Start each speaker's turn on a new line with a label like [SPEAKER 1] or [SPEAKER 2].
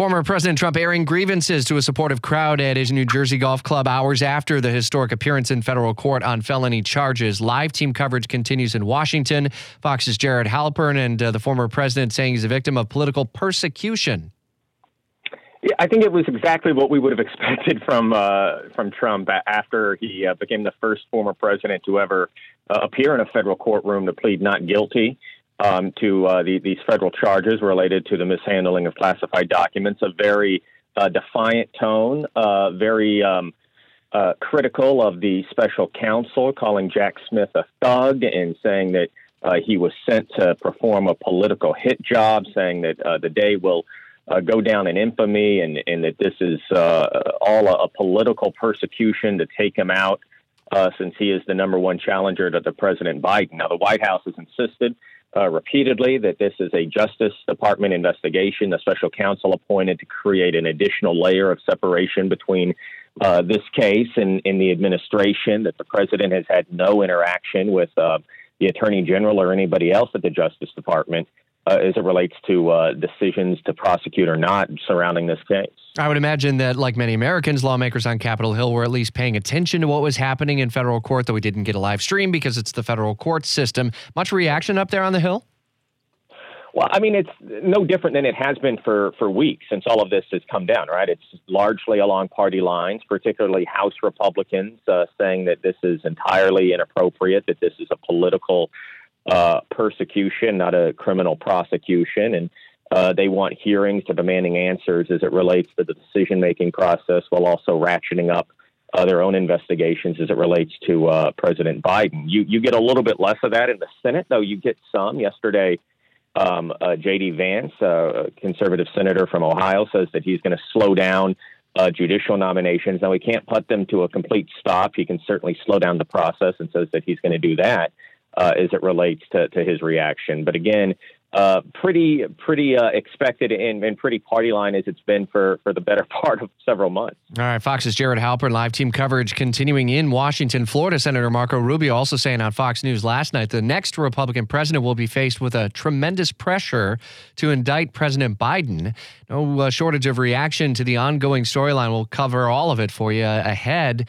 [SPEAKER 1] Former President Trump airing grievances to a supportive crowd at his New Jersey golf club hours after the historic appearance in federal court on felony charges. Live team coverage continues in Washington. Fox's Jared Halpern and uh, the former president saying he's a victim of political persecution.
[SPEAKER 2] Yeah, I think it was exactly what we would have expected from uh, from Trump after he uh, became the first former president to ever uh, appear in a federal courtroom to plead not guilty um, to uh, the, these federal charges related to the mishandling of classified documents. A very uh, defiant tone, uh, very um, uh, critical of the special counsel, calling Jack Smith a thug and saying that uh, he was sent to perform a political hit job, saying that uh, the day will. go down in infamy, and, and that this is all a, a, political persecution to take him out, since he is the number one challenger to the President Biden. Now, the White House has insisted uh, repeatedly that this is a Justice Department investigation, the special counsel appointed to create an additional layer of separation between uh, this case and, and, the administration, that the president has had no interaction with uh, the attorney general or anybody else at the Justice Department uh, as it relates to uh, decisions to prosecute or not surrounding this case.
[SPEAKER 1] I would imagine that, like many Americans, lawmakers on Capitol Hill were at least paying attention to what was happening in federal court, though we didn't get a live stream because it's the federal court system. Much reaction up there on the Hill?
[SPEAKER 2] Well, I mean, it's no different than it has been for, for weeks since all of this has come down, right? It's largely along party lines, particularly House Republicans uh, saying that this is entirely inappropriate, that this is a political uh, persecution, not a criminal prosecution. And uh, they want hearings to demanding answers as it relates to the decision making process while also ratcheting up uh, their own investigations as it relates to uh, President Biden. You, you get a little bit less of that in the Senate, though you get some. Yesterday, um, uh, J.D. Vance, uh, a conservative senator from Ohio, says that he's going to slow down uh, judicial nominations. Now, he can't put them to a complete stop. He can certainly slow down the process and says that he's going to do that uh, as it relates to, to his reaction. But again, uh, pretty pretty uh, expected and, and, pretty party line as it's been for, for the better part of several months.
[SPEAKER 1] All right, Fox's Jared Halpern, live team coverage continuing in Washington. Florida Senator Marco Rubio also saying on Fox News last night the next Republican president will be faced with a tremendous pressure to indict President Biden. No uh, shortage of reaction to the ongoing storyline. We'll cover all of it for you ahead.